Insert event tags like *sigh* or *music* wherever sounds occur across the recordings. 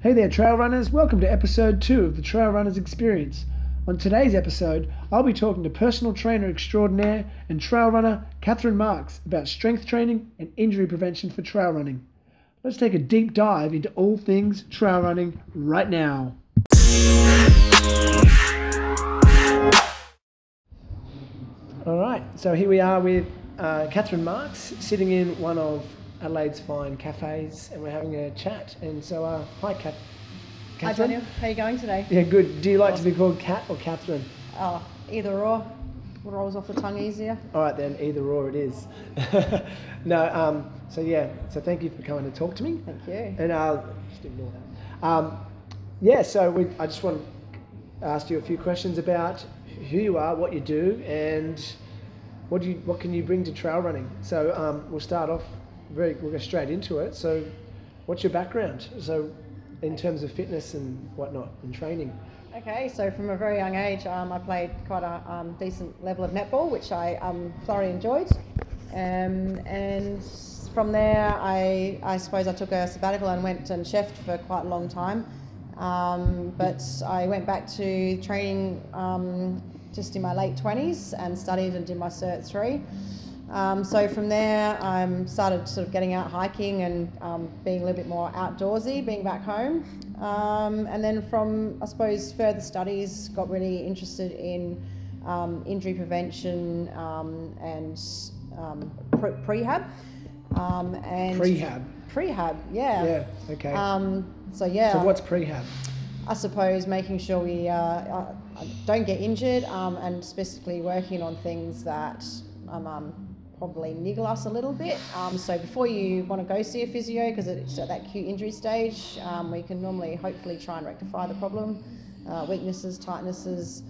Hey there, trail runners. Welcome to episode two of the Trail Runners Experience. On today's episode, I'll be talking to personal trainer extraordinaire and trail runner Catherine Marks about strength training and injury prevention for trail running. Let's take a deep dive into all things trail running right now. All right, so here we are with uh, Catherine Marks sitting in one of Adelaide's fine cafes, and we're having a chat. And so, uh, hi, Cat. Hi, Daniel. How are you going today? Yeah, good. Do you like to be called Cat or Catherine? Oh, either or. What rolls off the tongue easier? All right, then, either or it is. *laughs* no, um, so yeah, so thank you for coming to talk to me. Thank you. And uh, just ignore that. Um, yeah, so we, I just want to ask you a few questions about who you are, what you do, and what do you, what can you bring to trail running. So um, we'll start off very, we'll go straight into it. So, what's your background? So, in terms of fitness and whatnot and training. Okay, so from a very young age, um, I played quite a um, decent level of netball, which I um, thoroughly enjoyed. Um, and from there, I, I suppose I took a sabbatical and went and chefed for quite a long time. Um, but I went back to training um, just in my late 20s and studied and did my Cert 3. Um, so from there, I um, started sort of getting out hiking and um, being a little bit more outdoorsy, being back home. Um, and then from, I suppose, further studies, got really interested in um, injury prevention um, and um, pre- prehab. Um, and Prehab. Prehab, yeah. Yeah. Okay. Um, so yeah. so what's prehab? I suppose making sure we uh, uh, don't get injured um, and specifically working on things that um, probably niggle us a little bit. Um, so before you want to go see a physio, because it's at that acute injury stage, um, we can normally hopefully try and rectify the problem. Uh, weaknesses, tightnesses.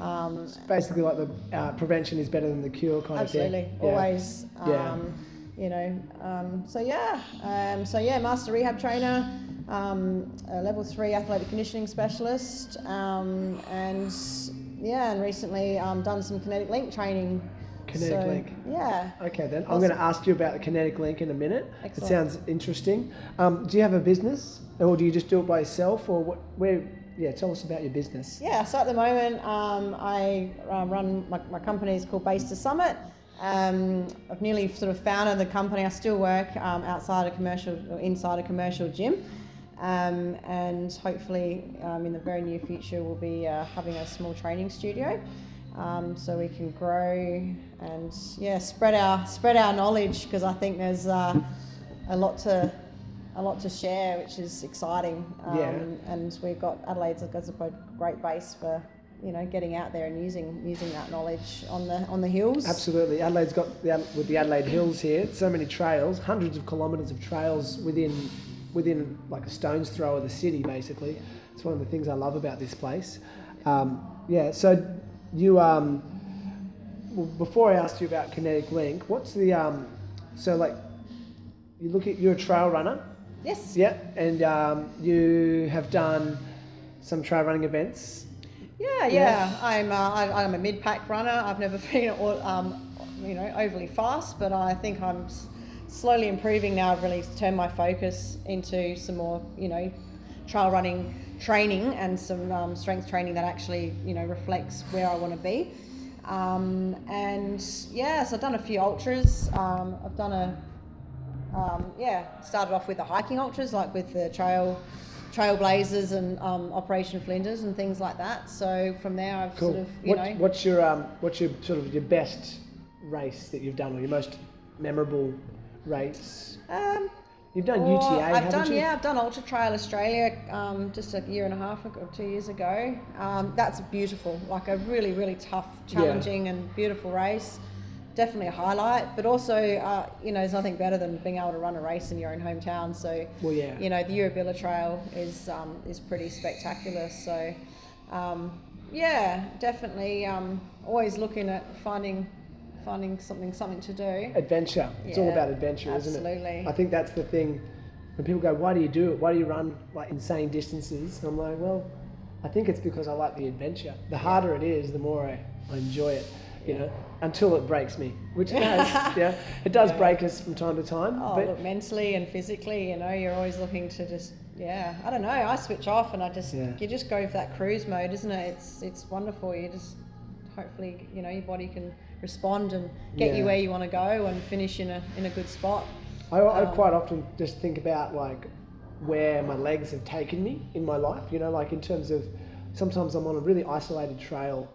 Um, Basically, like the uh, prevention is better than the cure kind absolutely, of thing. Yeah. always. Yeah. Um, you know, um, so yeah, um, so yeah, master rehab trainer, um, a level three athletic conditioning specialist, um, and yeah, and recently um, done some kinetic link training. Kinetic So, link. Yeah. Okay, then I'm going to ask you about the kinetic link in a minute. Excellent. It sounds interesting. Um, do you have a business, or do you just do it by yourself, or what? Where? Yeah, tell us about your business. Yeah, so at the moment, um, I um, run my, my company is called Base to Summit. Um, I've nearly sort of founded the company. I still work um, outside a commercial or inside a commercial gym, um, and hopefully um, in the very near future we'll be uh, having a small training studio, um, so we can grow and yeah spread our spread our knowledge because I think there's uh, a lot to a lot to share, which is exciting. Um, Yeah. And we've got Adelaide's got a great base for you know getting out there and using using that knowledge on the on the hills. Absolutely. Adelaide's got the, with the Adelaide Hills here. So many trails, hundreds of kilometres of trails within within like a stone's throw of the city. Basically, it's one of the things I love about this place. Um, yeah. So you um, well, before I asked you about Kinetic Link, what's the um, so like you look at you're a trail runner, Yes. yeah, and um, you have done some trail running events. Yeah, yeah. I'm uh, I, I'm a mid pack runner. I've never *laughs* been all- um, you know overly fast, but I think I'm s- slowly improving now. I've really turned my focus into some more you know trail running training and some um, strength training that actually you know reflects where I want to be. Um, and yeah, so I've done a few ultras. Um, I've done a um, yeah, started off with the hiking ultras, like with the trail trailblazers and um, Operation Flinders and things like that. So from there, I've Cool. sort of you what, know what's your um, what's your sort of your best race that you've done, or your most memorable race? um, You've done or UTA, I've haven't done you? yeah, I've done Ultra Trail Australia um, just a year and a half ago, two years ago. Um, that's beautiful, like a really really tough, challenging and beautiful race. Definitely a highlight, but also uh, you know there's nothing better than being able to run a race in your own hometown. So Well, yeah. you know the Yurrebilla Trail is um, is pretty spectacular. So um, yeah, definitely um, always looking at finding finding something something to do. Adventure. It's all about adventure, isn't it? absolutely. I think that's the thing. When people go, "Why do you do it? Why do you run like insane distances?" And I'm like, "Well, I think it's because I like the adventure. The harder it is, the more I, I enjoy it." you know, until it breaks me, which it has. *laughs* yeah, it does Yeah. break us from time to time. Oh, but look, mentally and physically, you know, you're always looking to just, yeah, I don't know. I switch off and I just, Yeah. you just go for that cruise mode, isn't it? It's it's wonderful. You just, hopefully, you know, your body can respond and get Yeah. you where you want to go and finish in a in a good spot. I, I Um, quite often just think about like where my legs have taken me in my life. You know, like in terms of sometimes I'm on a really isolated trail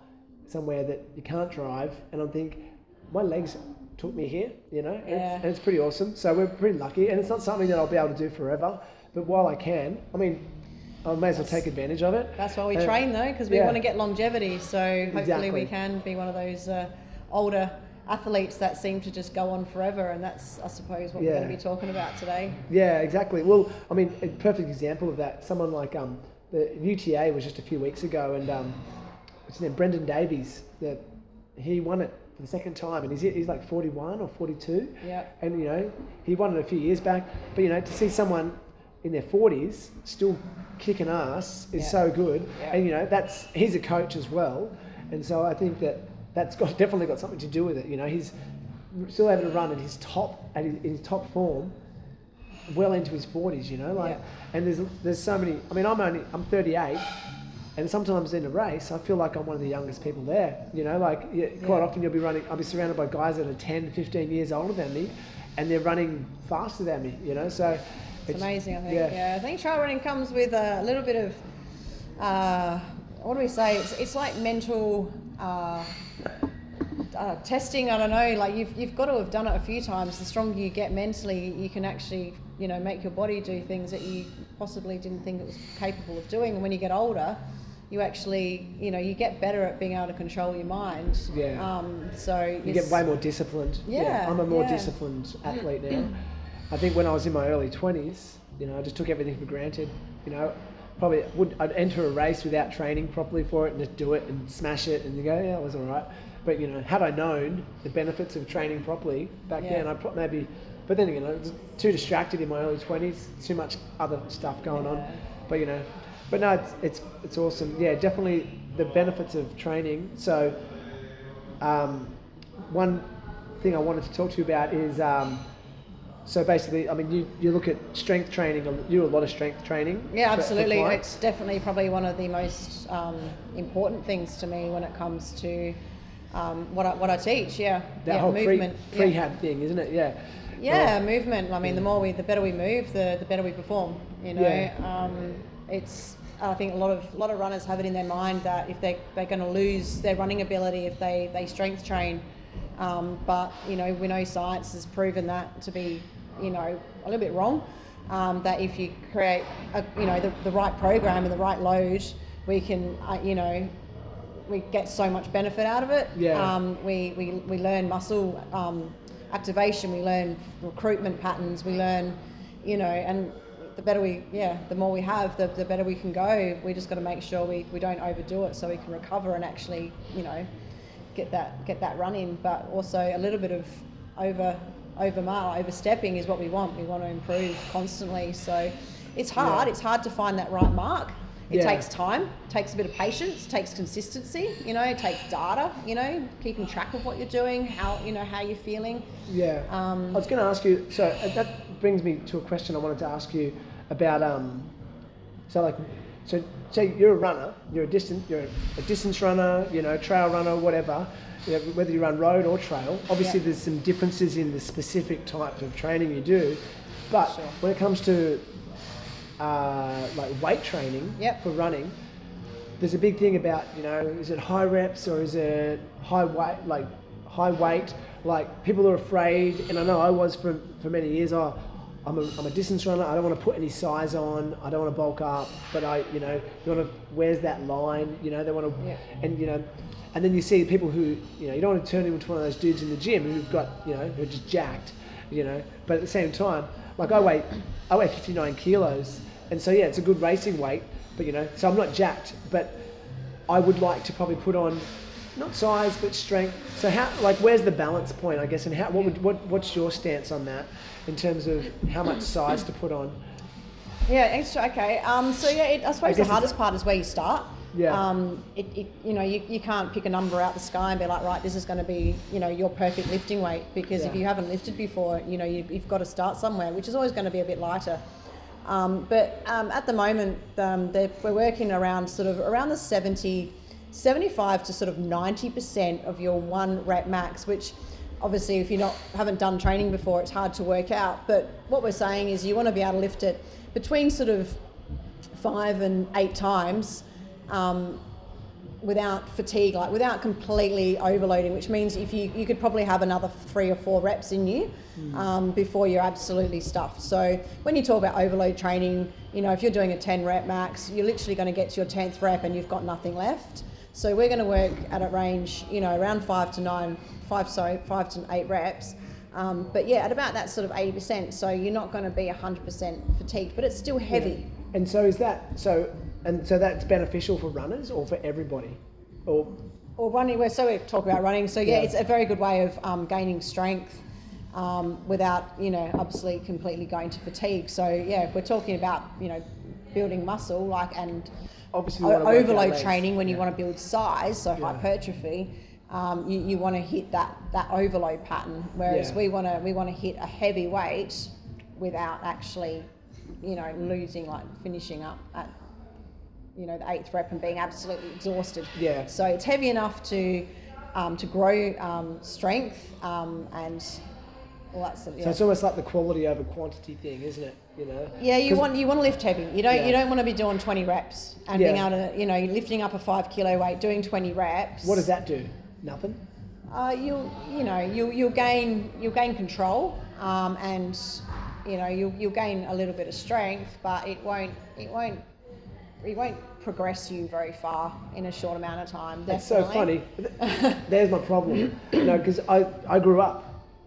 somewhere that you can't drive, and I think my legs took me here. You know, and, Yeah. it's, and it's pretty awesome. So we're pretty lucky, and it's not something that I'll be able to do forever. But while I can, I mean, I may as well take advantage of it. That's why we Uh, train though, because we yeah. want to get longevity. So hopefully Exactly. we can be one of those uh, older athletes that seem to just go on forever, and that's I suppose what we're going to be talking about today. Yeah, exactly. Well, I mean, a perfect example of that. Someone like um, the UTA was just a few weeks ago, and um, what's his name? Brendan Davies. That he won it for the second time, and he's he's like forty one or forty two. Yeah. And you know, he won it a few years back. But you know, to see someone in their forties still kicking ass is Yeah. so good. Yeah. And you know, that's he's a coach as well, and so I think that that's got definitely got something to do with it. You know, he's still able to run at his top at his, in his top form well into his 40s, you know, like, Yeah. and there's there's so many. I mean, I'm only I'm 38, and sometimes in a race, I feel like I'm one of the youngest people there. You know, like yeah, quite Yeah. often you'll be running. I'll be surrounded by guys that are 10, 15 years older than me, and they're running faster than me. You know, so It's, amazing, I think. yeah. Yeah. I think trail running comes with a little bit of, uh, what do we say? It's, it's like mental uh, uh, testing. I don't know. Like you've, you've got to have done it a few times. The stronger you get mentally, you can actually, you know, make your body do things that you possibly didn't think it was capable of doing. And when you get older, you actually, you know, you get better at being able to control your mind. Yeah. Um, so You get way more disciplined. Yeah, I'm a more yeah. disciplined athlete now. I think when I was in my early 20s, you know, I just took everything for granted. You know, probably would I'd enter a race without training properly for it and just do it and smash it and you go, yeah, it was all right. But you know, had I known the benefits of training properly back Yeah. then, I pro- maybe. But then again, I was too distracted in my early 20s. Too much other stuff going on. But you know, but no, it's it's it's awesome. Yeah, definitely the benefits of training. So um, one thing I wanted to talk to you about is um, so basically, I mean, you, you look at strength training, you do a lot of strength training. Yeah, absolutely. It's definitely probably one of the most um, important things to me when it comes to um, what I, what I teach. Yeah, that yeah, whole pre, movement. yeah. prehab thing, isn't it? Yeah. Yeah, movement. I mean, the more we, the better we move, the, the better we perform. You know, Yeah. um, it's. I think a lot of a lot of runners have it in their mind that if they they're going to lose their running ability if they they strength train, um, but you know we know science has proven that to be you know a little bit wrong. Um, that if you create a, you know the, the right program and the right load, we can uh, you know we get so much benefit out of it. Yeah. Um, we, we, we learn muscle um, activation, we learn recruitment patterns, we learn, you know, and the better we, yeah, the more we have, the, the better we can go. We just got to make sure we, we don't overdo it so we can recover and actually, you know, get that get that run in. But also a little bit of over over overstepping is what we want. We want to improve constantly. So it's hard. Yeah. It's hard to find that right mark. It Yeah. takes time, takes a bit of patience, takes consistency, you know, it takes data, you know, keeping track of what you're doing, how you know how you're feeling. Yeah. Um, I was going to ask you. So uh, that brings me to a question I wanted to ask you about. Um, so like, so say you're a runner, you're a distance, you're a distance runner, you know, trail runner, whatever. You know, whether you run road or trail, obviously Yeah. there's some differences in the specific type of training you do. But Sure. when it comes to uh, like weight training Yep. for running, there's a big thing about you know is it high reps or is it high weight like high weight like people are afraid and I know I was for, for many years oh I'm a, I'm a distance runner I don't want to put any size on I don't want to bulk up but I you know you want to where's that line you know they want to Yeah. and you know and then you see people who you know you don't want to turn into one of those dudes in the gym who've got you know who are just jacked you know but at the same time like I weigh I weigh 59 kilos and so yeah it's a good racing weight but you know so I'm not jacked but I would like to probably put on not size but strength so how like where's the balance point I guess and how what would what what's your stance on that in terms of how much size to put on Yeah, extra. Okay. Um, so yeah, it, I suppose guess the hardest part is where you start. Yeah. Um, it, it, you know, you, you can't pick a number out the sky and be like, right, this is going to be, you know, your perfect lifting weight because if you haven't lifted before, you know, you, you've got to start somewhere, which is always going to be a bit lighter. Um, but um, at the moment, um, we're working around sort of around the 70, 75 to sort of 90% of your one rep max, which obviously if you not haven't done training before, it's hard to work out. But what we're saying is you want to be able to lift it between sort of five and eight times um, without fatigue, like without completely overloading, which means if you, you could probably have another three or four reps in you um, before you're absolutely stuffed. So when you talk about overload training, you know, if you're doing a 10 rep max, you're literally going to get to your 10th rep and you've got nothing left. So we're going to work at a range, you know, around five to nine, five, sorry, five to eight reps. Um, but yeah, at about that sort of 80%. So you're not going to be 100% fatigued, but it's still heavy. And so is that so? And so that's beneficial for runners or for everybody, or Or running, we're so we talk about running. So yeah, Yeah. it's a very good way of um, gaining strength um, without you know obviously completely going to fatigue. So yeah, if we're talking about you know building muscle like and obviously we o- wanna work our overload training when you want to build size, so Yeah. hypertrophy. Um, you, you want to hit that, that overload pattern, whereas Yeah. we want to we want to hit a heavy weight without actually, you know, losing like finishing up at you know the eighth rep and being absolutely exhausted. Yeah. So it's heavy enough to um, to grow um, strength um, and all that sort of. So it's almost like the quality over quantity thing, isn't it? You know. yeah, you want you want to lift heavy. You don't Yeah. you don't want to be doing twenty reps and being able to you know lifting up a five kilo weight, doing twenty reps. What does that do? Nothing. Uh, you'll you know you you'll gain you'll gain control um, and you know you'll you'll gain a little bit of strength, but it won't it won't it won't progress you very far in a short amount of time. It's so funny. *laughs* There's my problem. You know, because I, I grew up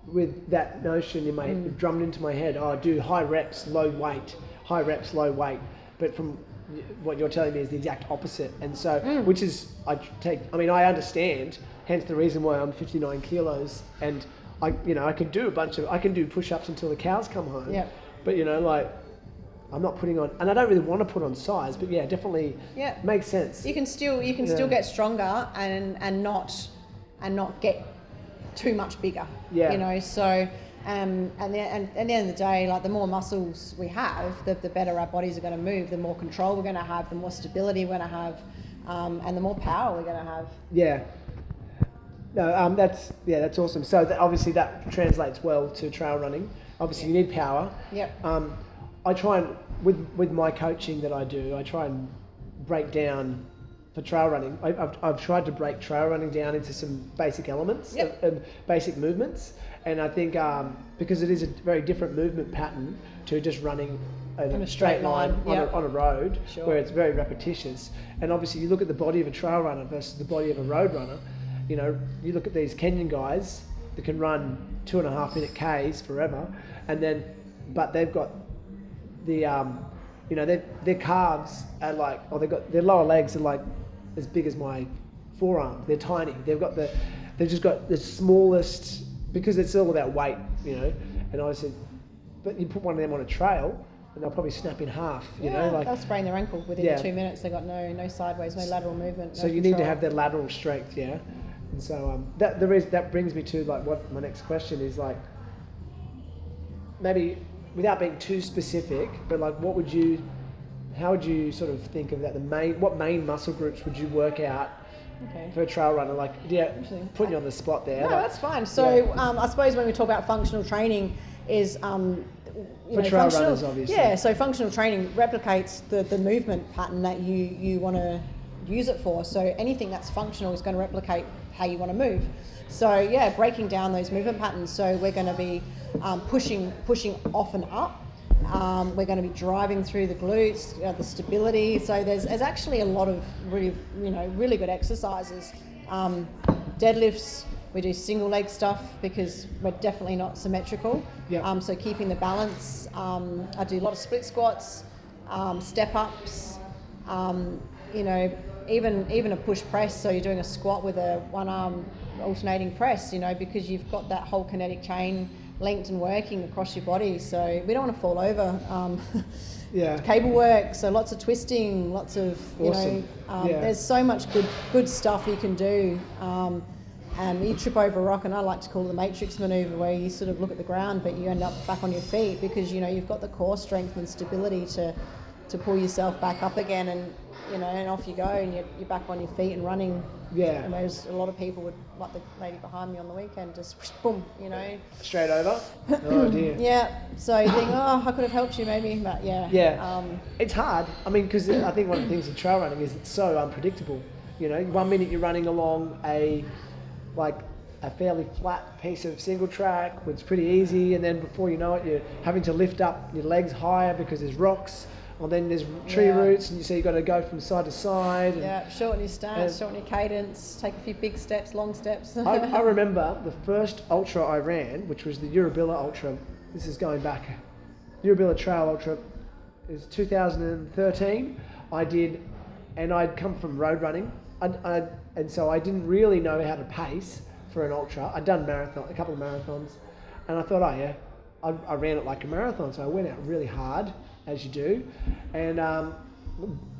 with that notion in my Mm. drummed into my head. Oh, I do high reps, low weight, high reps, low weight. But from what you're telling me is the exact opposite. And so, Mm. which is I take. I mean, I understand. Hence the reason why I'm 59 kilos, and I, you know, I can do a bunch of. I can do push-ups until the cows come home. Yep. But you know, like. I'm not putting on, and I don't really want to put on size, but yeah, definitely Yeah. makes sense. You can still you can Yeah. still get stronger and and not and not get too much bigger. Yeah. You know, so um, and, the, and at the end of the day, like the more muscles we have, the, the better our bodies are going to move. The more control we're going to have, the more stability we're going to have, um, and the more power we're going to have. Yeah. No, um, that's yeah, that's awesome. So that, obviously that translates well to trail running. Obviously, you need power. Yep. Um, I try and with with my coaching that I do, I try and break down for trail running. I, I've, I've tried to break trail running down into some basic elements, Yep. of, of basic movements, and I think um, because it is a very different movement pattern to just running in In a straight line, on, yep. a, on a road Sure. where it's very repetitious. And obviously, you look at the body of a trail runner versus the body of a road runner. You know, you look at these Kenyan guys that can run two and a half minute Ks forever, and then, but they've got the, um, you know, their their calves are like, or they've got their lower legs are like as big as my forearm. They're tiny. They've got the, they've just got the smallest because it's all about weight, you know. And I said, but you put one of them on a trail, and they'll probably snap in half, you yeah, know, like. they'll sprain their ankle within Yeah. two minutes. They've got no no sideways, no lateral movement. So no you need to have that lateral strength, yeah. And so um, that the reason that brings me to like what my next question is like, maybe without being too specific, but like what would you, how would you sort of think of that? The main what main muscle groups would you work out Okay. for a trail runner? Like yeah, putting you on the spot there. No, like- that's fine. So Yeah. um, I suppose when we talk about functional training, is um, you For know, trail functional, runners, obviously. Yeah, so functional training replicates the, the movement pattern that you you want to use it for. So anything that's functional is going to replicate how you want to move. So yeah, breaking down those movement patterns. So we're going to be um, pushing pushing off and up. Um, we're going to be driving through the glutes, uh, the stability. So there's, there's actually a lot of really, you know, really good exercises. Um, deadlifts, we do single leg stuff because we're definitely not symmetrical. Yep. Um, so keeping the balance. Um, I do a lot of split squats, um, step ups. Um, you know, even even a push press. So you're doing a squat with a one arm alternating press. You know, because you've got that whole kinetic chain linked and working across your body. So we don't want to fall over. Um, *laughs* Yeah. cable work, so lots of twisting, lots of you Awesome. know. Um, Yeah. There's so much good good stuff you can do. Um, and you trip over a rock, and I like to call it the matrix maneuver, where you sort of look at the ground, but you end up back on your feet because you know you've got the core strength and stability to to pull yourself back up again, and you know, and off you go, and you're, you're back on your feet and running. Yeah. And whereas a lot of people would, like the lady behind me on the weekend, just *laughs* boom, you know. Straight over. *laughs* Oh dear. Yeah. So you think, oh, I could have helped you maybe, but yeah. Yeah. Um, It's hard. I mean, because I think one of the things with trail running is it's so unpredictable. You know, one minute you're running along a like a fairly flat piece of single track, which is pretty easy, and then before you know it, you're having to lift up your legs higher because there's rocks, or then there's tree Yeah. roots, and you see you've got to go from side to side. And Yeah, shorten your stance, shorten your cadence, take a few big steps, long steps. I, I *laughs* remember the first ultra I ran, which was the Yurrebilla Ultra. This is going back. Yurrebilla Trail Ultra is 2013. I did, and I'd come from road running, I'd, I'd, and so I didn't really know how to pace for an ultra. I'd done marathon, a couple of marathons, and I thought, oh yeah, I, I ran it like a marathon. So I went out really hard, as you do, and um,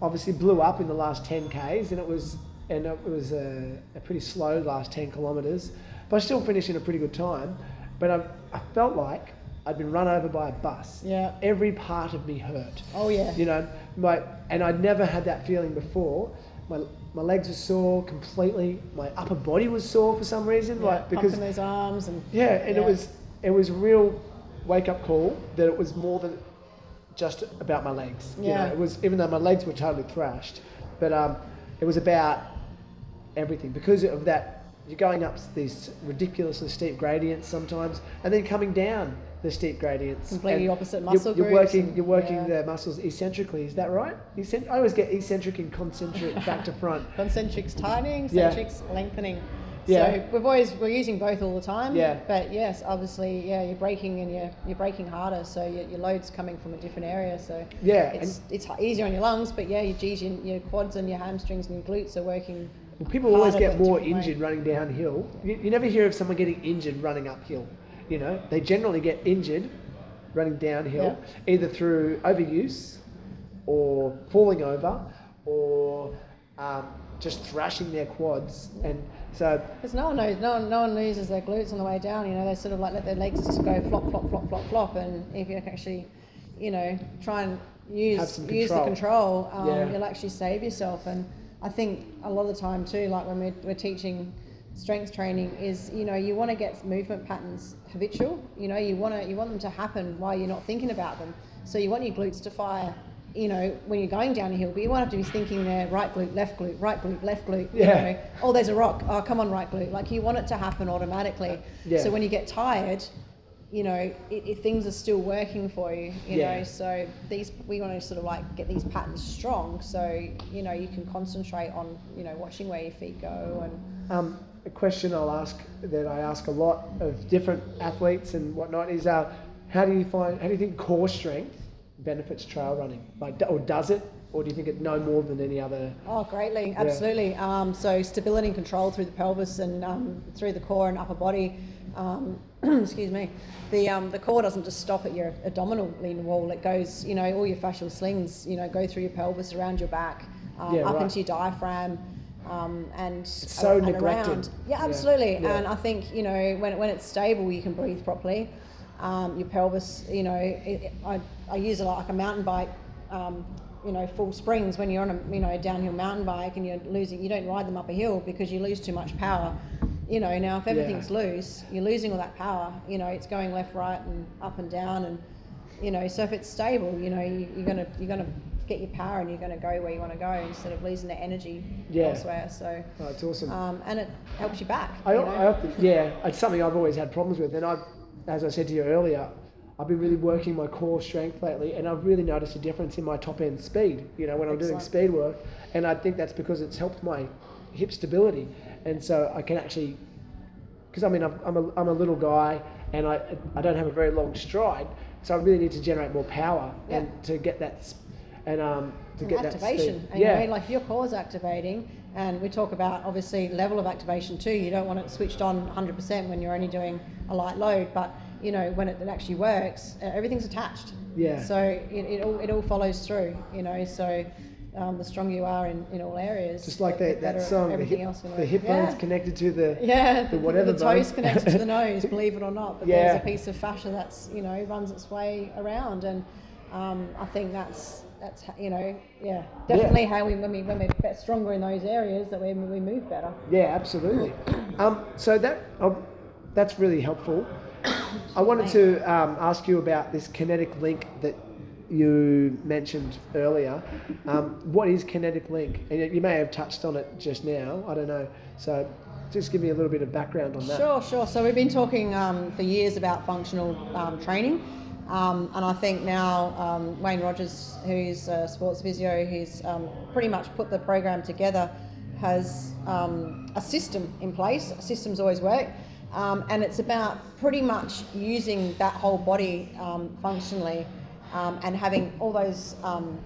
obviously blew up in the last 10 k's, and it was and it was a, a pretty slow last 10 kilometres, but I still finished in a pretty good time. But I, I felt like I'd been run over by a bus. Yeah. Every part of me hurt. oh yeah. You know, my and I'd never had that feeling before. My my legs were sore completely. My upper body was sore for some reason, yeah, like because those arms and yeah, and Yeah. it was it was real wake up call that it was more than just about my legs. You Yeah. know, it was even though my legs were totally thrashed, but um, it was about everything because of that. You're going up these ridiculously steep gradients sometimes, and then coming down the steep gradients. Completely and opposite you're- You're, working. and- you're working yeah. the muscles eccentrically. Is that right? Eccent- I always get eccentric and concentric back to front. *laughs* concentrics tightening, Yeah. concentrics lengthening. Yeah. So we've always we're using both all the time. Yeah. But yes, obviously, yeah, you're braking and you're you're braking harder, so your, your load's coming from a different area. So Yeah, it's it's easier on your lungs, but yeah, your G's, your, your quads and your hamstrings and your glutes are working. Well, people always get more different way. injured running downhill. You, you never hear of someone getting injured running uphill. You know, they generally get injured running downhill, either through overuse, or falling over, or um, just thrashing their quads. And so, Because no one knows, no one, no one loses their glutes on the way down. You know, they sort of like let their legs just go flop, flop, flop, flop, flop, and if you actually, you know, try and use use the control. control, um, Yeah. you'll actually save yourself. And I think a lot of the time too, like when we're, we're teaching strength training, is you know you want to get movement patterns habitual. You know, you want to you want them to happen while you're not thinking about them. So you want your glutes to fire. You know, when you're going down a hill, but you won't have to be thinking there, right glute, left glute, right glute, left glute. you Yeah. know oh, there's a rock. Oh, come on, right glute. Like you want it to happen automatically. Yeah. So when you get tired, you know, it, it, things are still working for you. You Yeah. know, so these we want to sort of like get these patterns strong, so you know you can concentrate on you know watching where your feet go and um, a question I'll ask that I ask a lot of different athletes and whatnot is, uh, how do you find? How do you think core strength benefits trail running? Like, or does it, or do you think it no more than any other? Oh, greatly, absolutely. Um, so stability and control through the pelvis and um, through the core and upper body. Um, *clears throat* excuse me. The um, the core doesn't just stop at your abdominal lean wall. It goes, you know, all your fascial slings, you know, go through your pelvis, around your back, um, Yeah, up right. into your diaphragm. Um, and so and neglected. around. Yeah, Yeah, absolutely. yeah. And I think you know when, when it's stable, you can breathe properly. Um, your pelvis, you know, it, it- I, I use it like a mountain bike. Um, you know, full springs when you're on a you know downhill mountain bike and you're losing. You don't ride them up a hill because you lose too much power. You know, now if everything's loose, you're losing all that power. You know, it's going left, right, and up and down, and you know, so if it's stable, you know, you, you're gonna you're gonna get your power and you're gonna go where you want to go instead of losing the energy Yeah. elsewhere. So. Oh, it's awesome. Um, and it helps you back. I, you know? I often, yeah, it's something I've always had problems with, and I, as I said to you earlier, I've been really working my core strength lately, and I've really noticed a difference in my top end speed. You know, when I'm doing speed work, and I think that's because it's helped my hip stability, and so I can actually, because I mean I'm, I'm, a, I'm a little guy, and I I don't have a very long stride, so I really need to generate more power Yeah. and to get that, and um to And get activation. that speed. Yeah, you know, like your core's activating, and we talk about obviously level of activation too. You don't want it switched on 100% when you're only doing a light load, but you know, when it, it actually works, uh, everything's attached. Yeah. So it, it all it all follows through. You know, so. Um, the stronger you are in, in all areas, Just like that, that song, the hip, else the hip yeah. bone's connected to the. Yeah, the whatever the toes bone. connected to the *laughs* nose, believe it or not. But Yeah. there's a piece of fascia that's you know runs its way around, and um, I think that's that's you know yeah definitely how we when we when we're stronger in those areas that we we move better. Yeah, absolutely. *clears throat* Um, so that um, that's really helpful. *coughs* I wanted to um, ask you about this kinetic link that you mentioned earlier. Um, what is kinetic link? And you may have touched on it just now. I don't know. So just give me a little bit of background on that. Sure, sure. So we've been talking um, for years about functional um, training. Um, and I think now um, Wayne Rogers, who's a sports physio, who's pretty much put the program together, has a system in place. Systems always work. Um, and it's about pretty much using that whole body um, functionally um, and having all those um,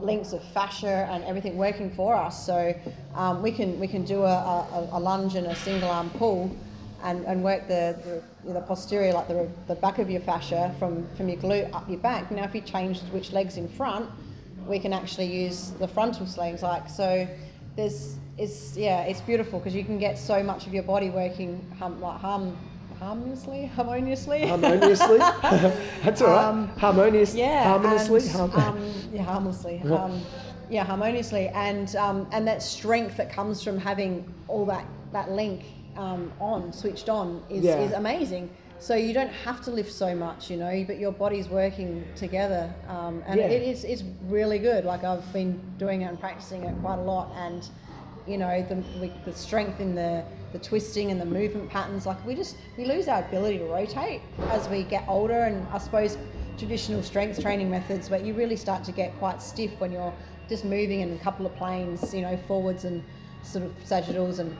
links of fascia and everything working for us. So um, we can we can do a, a, a lunge and a single arm pull, and, and work the, the the posterior like the the back of your fascia from from your glute up your back. Now if you change which legs in front, we can actually use the frontal slings like so. There's it's yeah it's beautiful because you can get so much of your body working hum, like hum harmoniously harmoniously Harmoniously. *laughs* that's all right. Um, Harmonious. yeah, Harmoniously. and, Harm- um, yeah, harmlessly. Um, yeah, harmoniously, and um, and that strength that comes from having all that that link um, on, switched on, is, Yeah. is amazing. So you don't have to lift so much, you know, but your body's working together, um, and Yeah. it is it's really good. Like I've been doing it and practicing it quite a lot, and you know the we, the strength in the the twisting and the movement patterns. Like we just we lose our ability to rotate as we get older, and I suppose traditional strength training methods, where you really start to get quite stiff when you're just moving in a couple of planes, you know, forwards and sort of sagittals and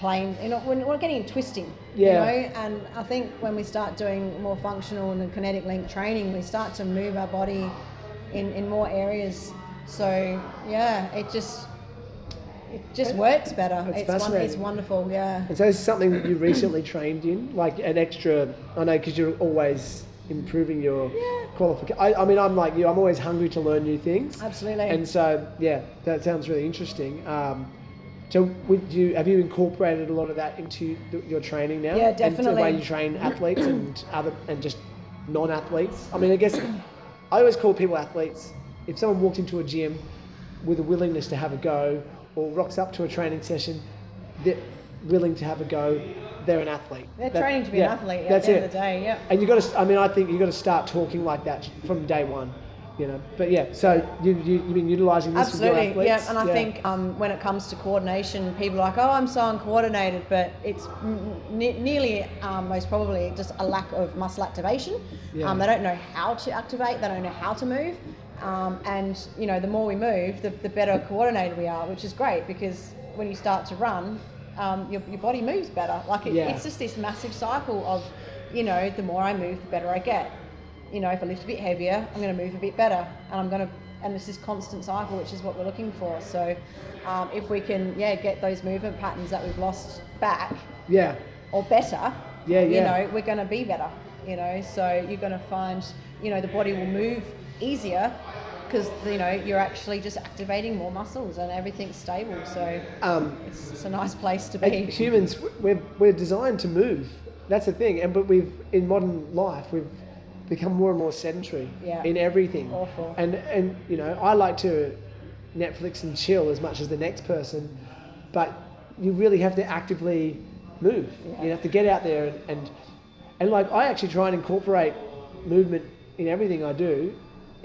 planes You know, when we're getting twisting, Yeah. you know. And I think when we start doing more functional and kinetic link training, we start to move our body in, in more areas. So yeah, it just it just works better. It's It's one, it's wonderful, yeah. And so is something that you recently trained in, like an extra. I know because you're always improving your Yeah. qualification. I, I mean, I'm like you. I'm always hungry to learn new things. Absolutely. And so, yeah, that sounds really interesting. Um, so, would you have you incorporated a lot of that into th- your training now? Yeah, And the way definitely. you train athletes and other and just non-athletes. I mean, I guess I always call people athletes. If someone walked into a gym with a willingness to have a go, or rocks up to a training session, they're willing to have a go. They're an athlete. They're That- training to be yeah, an athlete at That's the end of the day, yeah. And you got to. I mean, I think you got to start talking like that from day one. You know. But yeah. So you you you've been utilising this with Absolutely, your yeah. And I think um, when it comes to coordination, people are like, "Oh, I'm so uncoordinated," but it's ne- nearly, um, most probably, just a lack of muscle activation. Yeah. Um, they don't know how to activate. They don't know how to move. Um, and you know, the more we move, the, the better coordinated we are, which is great because when you start to run, um, your, your body moves better. Like it, Yeah. it's just this massive cycle of, you know, the more I move, the better I get. You know, if I lift a bit heavier, I'm going to move a bit better, and I'm going to, and it's this constant cycle, which is what we're looking for. So, um, if we can, yeah, get those movement patterns that we've lost back Yeah. or better, Yeah, yeah. you know, we're going to be better. You know, so you're going to find, you know, the body will move easier because you know you're actually just activating more muscles and everything's stable. So Um, it's, it's a nice place to be. humans, we're we're designed to move. That's the thing. And but we've in modern life we've become more and more sedentary Yeah. in everything. Awful. And and you know I like to Netflix and chill as much as the next person, but you really have to actively move. Yeah. You have to get out there and, and and like I actually try and incorporate movement in everything I do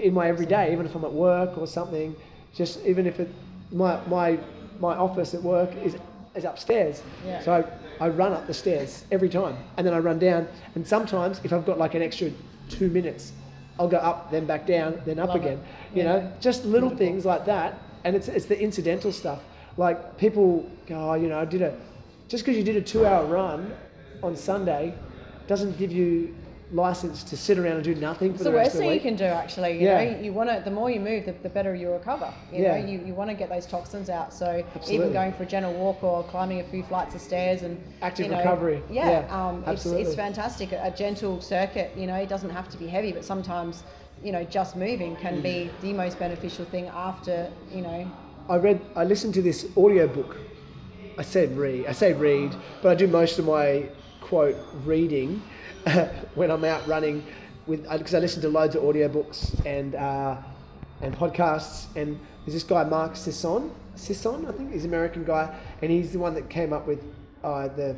in my everyday, even if I'm at work or something. Just even if it my my my office at work is is upstairs, Yeah. so I, I run up the stairs every time, and then I run down. And sometimes if I've got like an extra two minutes, I'll go up, then back down, then up Love it. again. You Yeah. know, just little Beautiful. things like that, and it's it's the incidental stuff. Like people go, oh, you know, I did a just because you did a two-hour run on Sunday doesn't give you license to sit around and do nothing for It's the, the worst of the thing you can do, actually. You Yeah. know, you want to. The more you move, the, the better you recover. You Yeah. know, you, you want to get those toxins out. So Absolutely. even going for a gentle walk or climbing a few flights of stairs and Active you know, recovery. Yeah, Yeah, um, it's, absolutely. it's fantastic. A, a gentle circuit. You know, it doesn't have to be heavy, but sometimes you know just moving can be the most beneficial thing after you know. I read, I listened to this audio book. I said read, I say read, but I do most of my quote reading *laughs* when I'm out running with because I listen to loads of audiobooks and uh, and podcasts. And there's this guy Mark Sisson, Sisson I think he's an American guy, and he's the one that came up with uh, the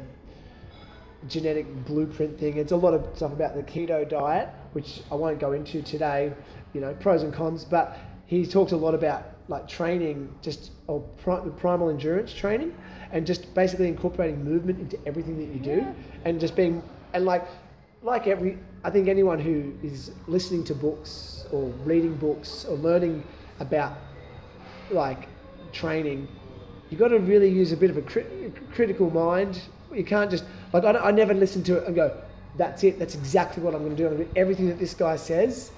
genetic blueprint thing. It's a lot of stuff about the keto diet, which I won't go into today, you know, pros and cons, but he talks a lot about like training, just or pri- primal endurance training, and just basically incorporating movement into everything that you do, Yeah. and just being and like like every I think anyone who is listening to books or reading books or learning about like training, you've got to really use a bit of a cri- critical mind. You can't just like I, I never listen to it and go, "That's it. That's exactly what I'm going to do. I'm going to do everything that this guy says."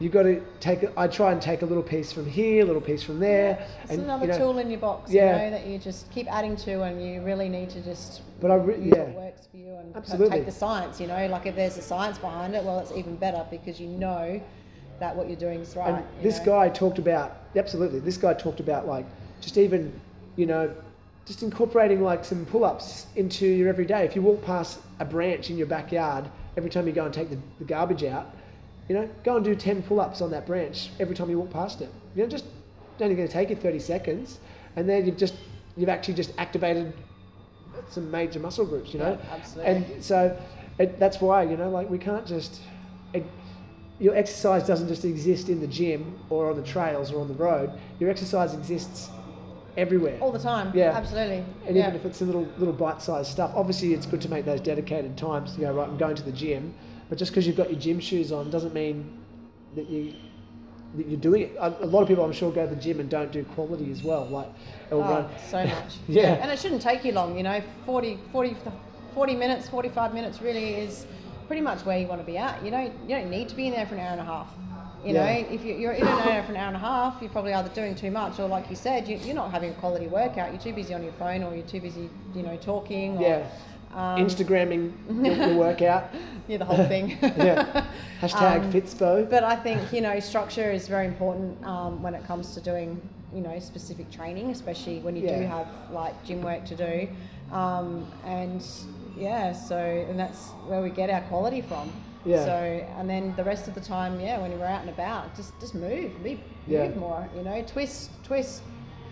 You got to take. I try and take a little piece from here, a little piece from there, It's and another you know, tool in your box, Yeah. you know, that you just keep adding to, and you really need to just But I re- yeah. what works for you and kind of Absolutely. take the science. You know, like if there's a science behind it, well, it's even better because you know that what you're doing is right. And this know. guy talked about absolutely. This guy talked about like just even you know just incorporating like some pull-ups into your everyday. If you walk past a branch in your backyard every time you go and take the, the garbage out, you know, go and do ten pull-ups on that branch every time you walk past it. You know, just only going to take you thirty seconds, and then you've just you've actually just activated some major muscle groups. You know, Yeah, absolutely. and so it, that's why you know like we can't just. It, your exercise doesn't just exist in the gym or on the trails or on the road. Your exercise exists everywhere. all the time. Yeah. absolutely. And yeah. even if it's a little little bite-sized stuff, obviously it's good to make those dedicated times to go right. I'm going to the gym, but just because you've got your gym shoes on doesn't mean that you that you're doing it. A, lot of people, I'm sure, go to the gym and don't do quality as well. Like, Oh, run. so much. *laughs* Yeah. And it shouldn't take you long, you know, 40, 40, 40 minutes, 45 minutes really is pretty much where you want to be at. You don't, you don't need to be in there for an hour and a half. You know, if you- you're in an hour for an hour and a half, you're probably either doing too much or, like you said, you, you're not having a quality workout. You're too busy on your phone or you're too busy, you know, talking. Or, Yeah. Um, Instagramming *laughs* your, your workout. yeah, the whole thing. *laughs* Yeah. Hashtag Um, Fitspo. But I think you know structure is very important um, when it comes to doing you know specific training, especially when you do have like gym work to do, um, and yeah, so and that's where we get our quality from. Yeah. So and then the rest of the time, yeah, when we're out and about, just just move, move, Yeah. move more. You know, twist, twist.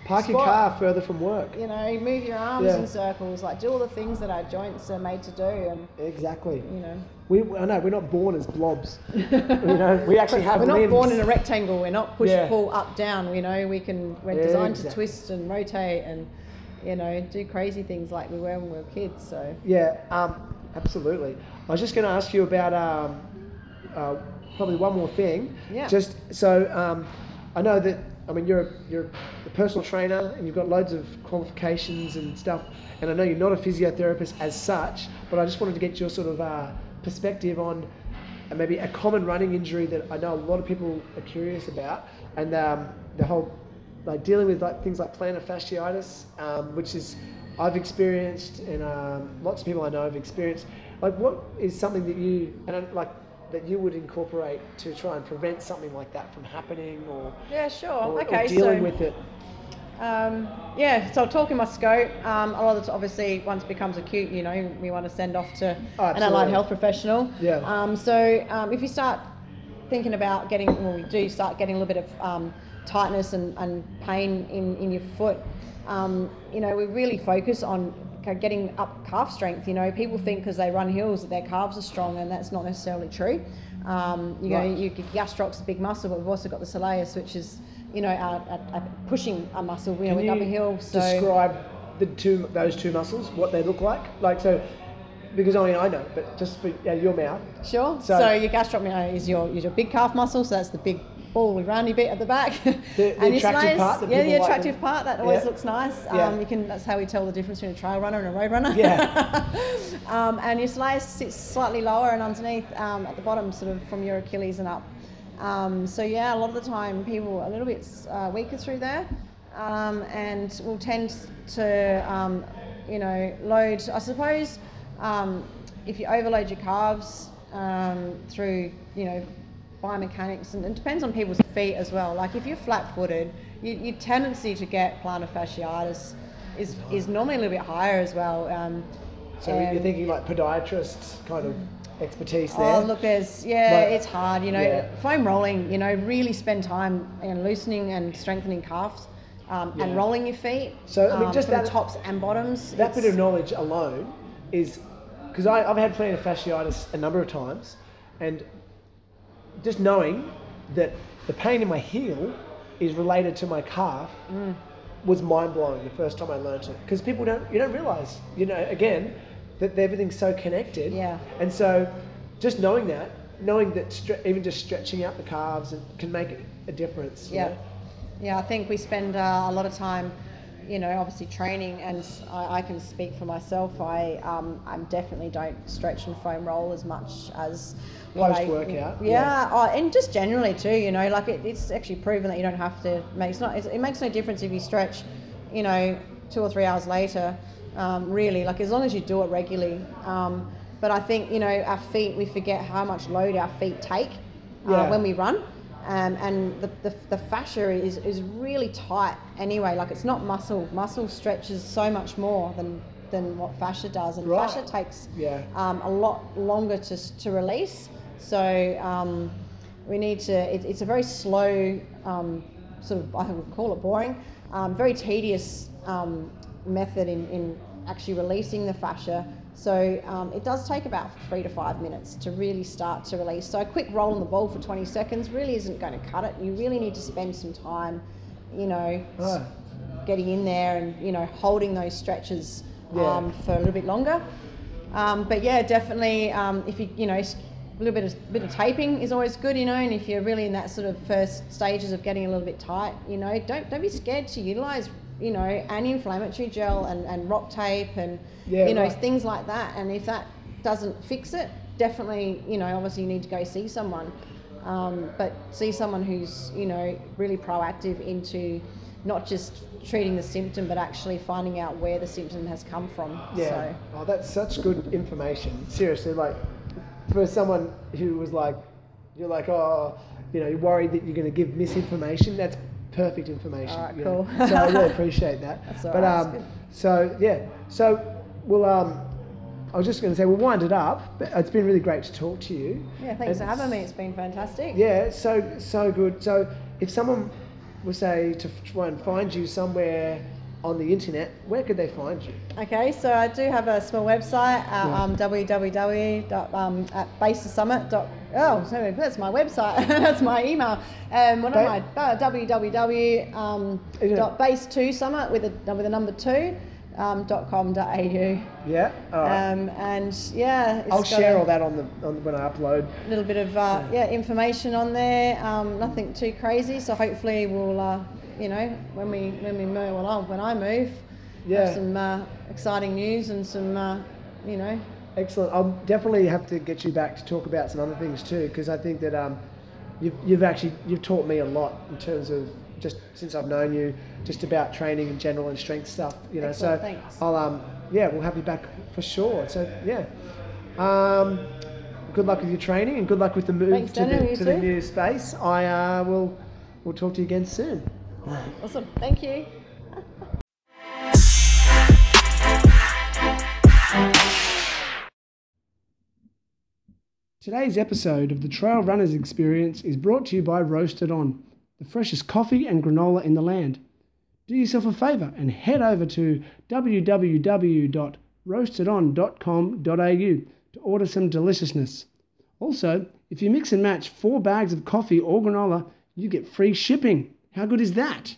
Park your car further from work. You know, move your arms Yeah. in circles. Like do all the things that our joints are made to do, and Exactly. you know. We, I know we're not born as blobs. *laughs* you know, we actually have We're not limbs. born in a rectangle. We're not push, Yeah. pull, up, down. You know, we can. We're Yeah, designed to twist and rotate and, you know, do crazy things like we were when we were kids. So Yeah, um, absolutely. I was just going to ask you about um, uh, probably one more thing. Yeah. Just so um, I know that I mean you're a, you're a personal trainer and you've got loads of qualifications and stuff, and I know you're not a physiotherapist as such, but I just wanted to get your sort of uh, perspective on uh, maybe a common running injury that I know a lot of people are curious about, and um, the whole like dealing with like things like plantar fasciitis, um, which is I've experienced and um, lots of people I know have experienced. Like, what is something that you and like that you would incorporate to try and prevent something like that from happening, or, yeah, sure. or, or okay, dealing so with it? um, yeah, so talking my scope. Um, a lot of obviously once it becomes acute, you know, we want to send off to Oh, an allied health professional. Yeah. Um, so um, if you start thinking about getting, well, we do start getting a little bit of um, tightness and, and pain in, in your foot, um, you know, we really focus on getting up calf strength. You know, people think because they run hills that their calves are strong, and that's not necessarily true. Um, you know, Right. you get gastrocs, a big muscle, but we've also got the soleus, which is, you know, our, our, our pushing a muscle. You know, Can with you upper heel. So describe the two those two muscles, what they look like? Like so, because I mean I know, but just for your mouth. Sure. So- So, your gastrocnemius is your is your big calf muscle. So that's the big ball with roundy bit at the back. The- the *laughs* and attractive slice- part that yeah, the people like attractive part that always Yeah. looks nice. Yeah. Um, you can. That's how we tell the difference between a trail runner and a road runner. Yeah. *laughs* um, and your soleus sits slightly lower and underneath um, at the bottom, sort of from your Achilles and up. Um, so yeah, a lot of the time people are a little bit uh, weaker through there, um, and will tend to, um, you know, load. I suppose um, if you overload your calves um, through, you know, biomechanics, and it depends on people's feet as well. Like if you're flat-footed, you, your tendency to get plantar fasciitis is, is normally a little bit higher as well. Um, So you're thinking like podiatrist kind of expertise there. Oh, look, there's yeah, Like- it's hard. You know, Yeah. foam rolling. You know, really spend time in loosening and strengthening calves, um, Yeah. and rolling your feet. So, I mean, um, just from the that- tops and bottoms. that bit of knowledge alone is because I've had plantar fasciitis a number of times, and just knowing that the pain in my heel is related to my calf Mm. was mind blowing the first time I learnt it. Because people don't, you don't realize, you know, again, that everything's so connected. Yeah. And so, just knowing that, knowing that stre- even just stretching out the calves can make a difference. Yeah, know? yeah. I think we spend uh, a lot of time, you know, obviously training, and I, I can speak for myself. I um, I definitely don't stretch and foam roll as much as what I- Post-workout, Yeah, yeah. Oh, and just generally too. You know, like it, it's actually proven that you don't have to make. It's not. It's, it makes no difference if you stretch, you know, two or three hours later. Um, really, like as long as you do it regularly. Um, but I think you know our feet. We forget how much load our feet take uh, Yeah. when we run. Um, and the, the, the fascia is, is really tight anyway. Like it's not muscle. Muscle stretches so much more than, than what fascia does. And Right. fascia takes Yeah. um, a lot longer to, to release. So um, we need to, it, it's a very slow, um, sort of, I would call it boring, um, very tedious um, method in, in actually releasing the fascia. So um, it does take about three to five minutes to really start to release. So a quick roll on the ball for 20 seconds really isn't going to cut it. You really need to spend some time, you know, getting in there and you know holding those stretches Yeah. um, for a little bit longer. Um, but yeah, definitely, um, if you you know a little bit of bit of taping is always good, you know. And if you're really in that sort of first stages of getting a little bit tight, you know, don't don't be scared to utilize you know anti-inflammatory gel and, and rock tape and Yeah, you know right. things like that. And if that doesn't fix it, definitely you know obviously you need to go see someone. Um, but see someone who's you know really proactive into not just treating the symptom but actually finding out where the symptom has come from. Yeah. So. Oh, that's such good information. Seriously, like for someone who was like, you're like, oh, you know, you're worried that you're going to give misinformation. That's perfect information. All right, you know. cool. so I really *laughs* appreciate that. That's all but right, um, so yeah, so we'll um, I was just going to say we'll wind it up. But it's been really great to talk to you. Yeah, thanks for having me. It's been fantastic. Yeah, so so good. So if someone was say to try and find you somewhere on the internet, where could they find you? Okay, so I do have a small website, uh, Yeah. um, www. Um, at basesummit. Oh, sorry, that's my website. *laughs* that's my email. Um, what am Ba- I? Uh, www. Um, dot base two summit with a with a number two. Um, dot com dot au. Yeah. Right. Um, and yeah, it's I'll share a all that on the on when I upload. A little bit of uh, yeah information on there. Um, nothing too crazy. So hopefully we'll uh, you know when we when we move well when I move, Yeah. have some uh, exciting news and some uh, you know Excellent. I'll definitely have to get you back to talk about some other things too, because I think that um, you've, you've actually you've taught me a lot in terms of just since I've known you, just about training in general and strength stuff. You know, Excellent, so thanks. I'll um, yeah, we'll have you back for sure. So yeah, um, good luck with your training and good luck with the move Thanks, to, Daniel, the, to the new space. I uh, will we'll talk to you again soon. awesome. Thank you. Today's episode of the Trail Runners Experience is brought to you by Roasted On, the freshest coffee and granola in the land. Do yourself a favour and head over to www.roastedon.com.au to order some deliciousness. Also, if you mix and match four bags of coffee or granola, you get free shipping. How good is that?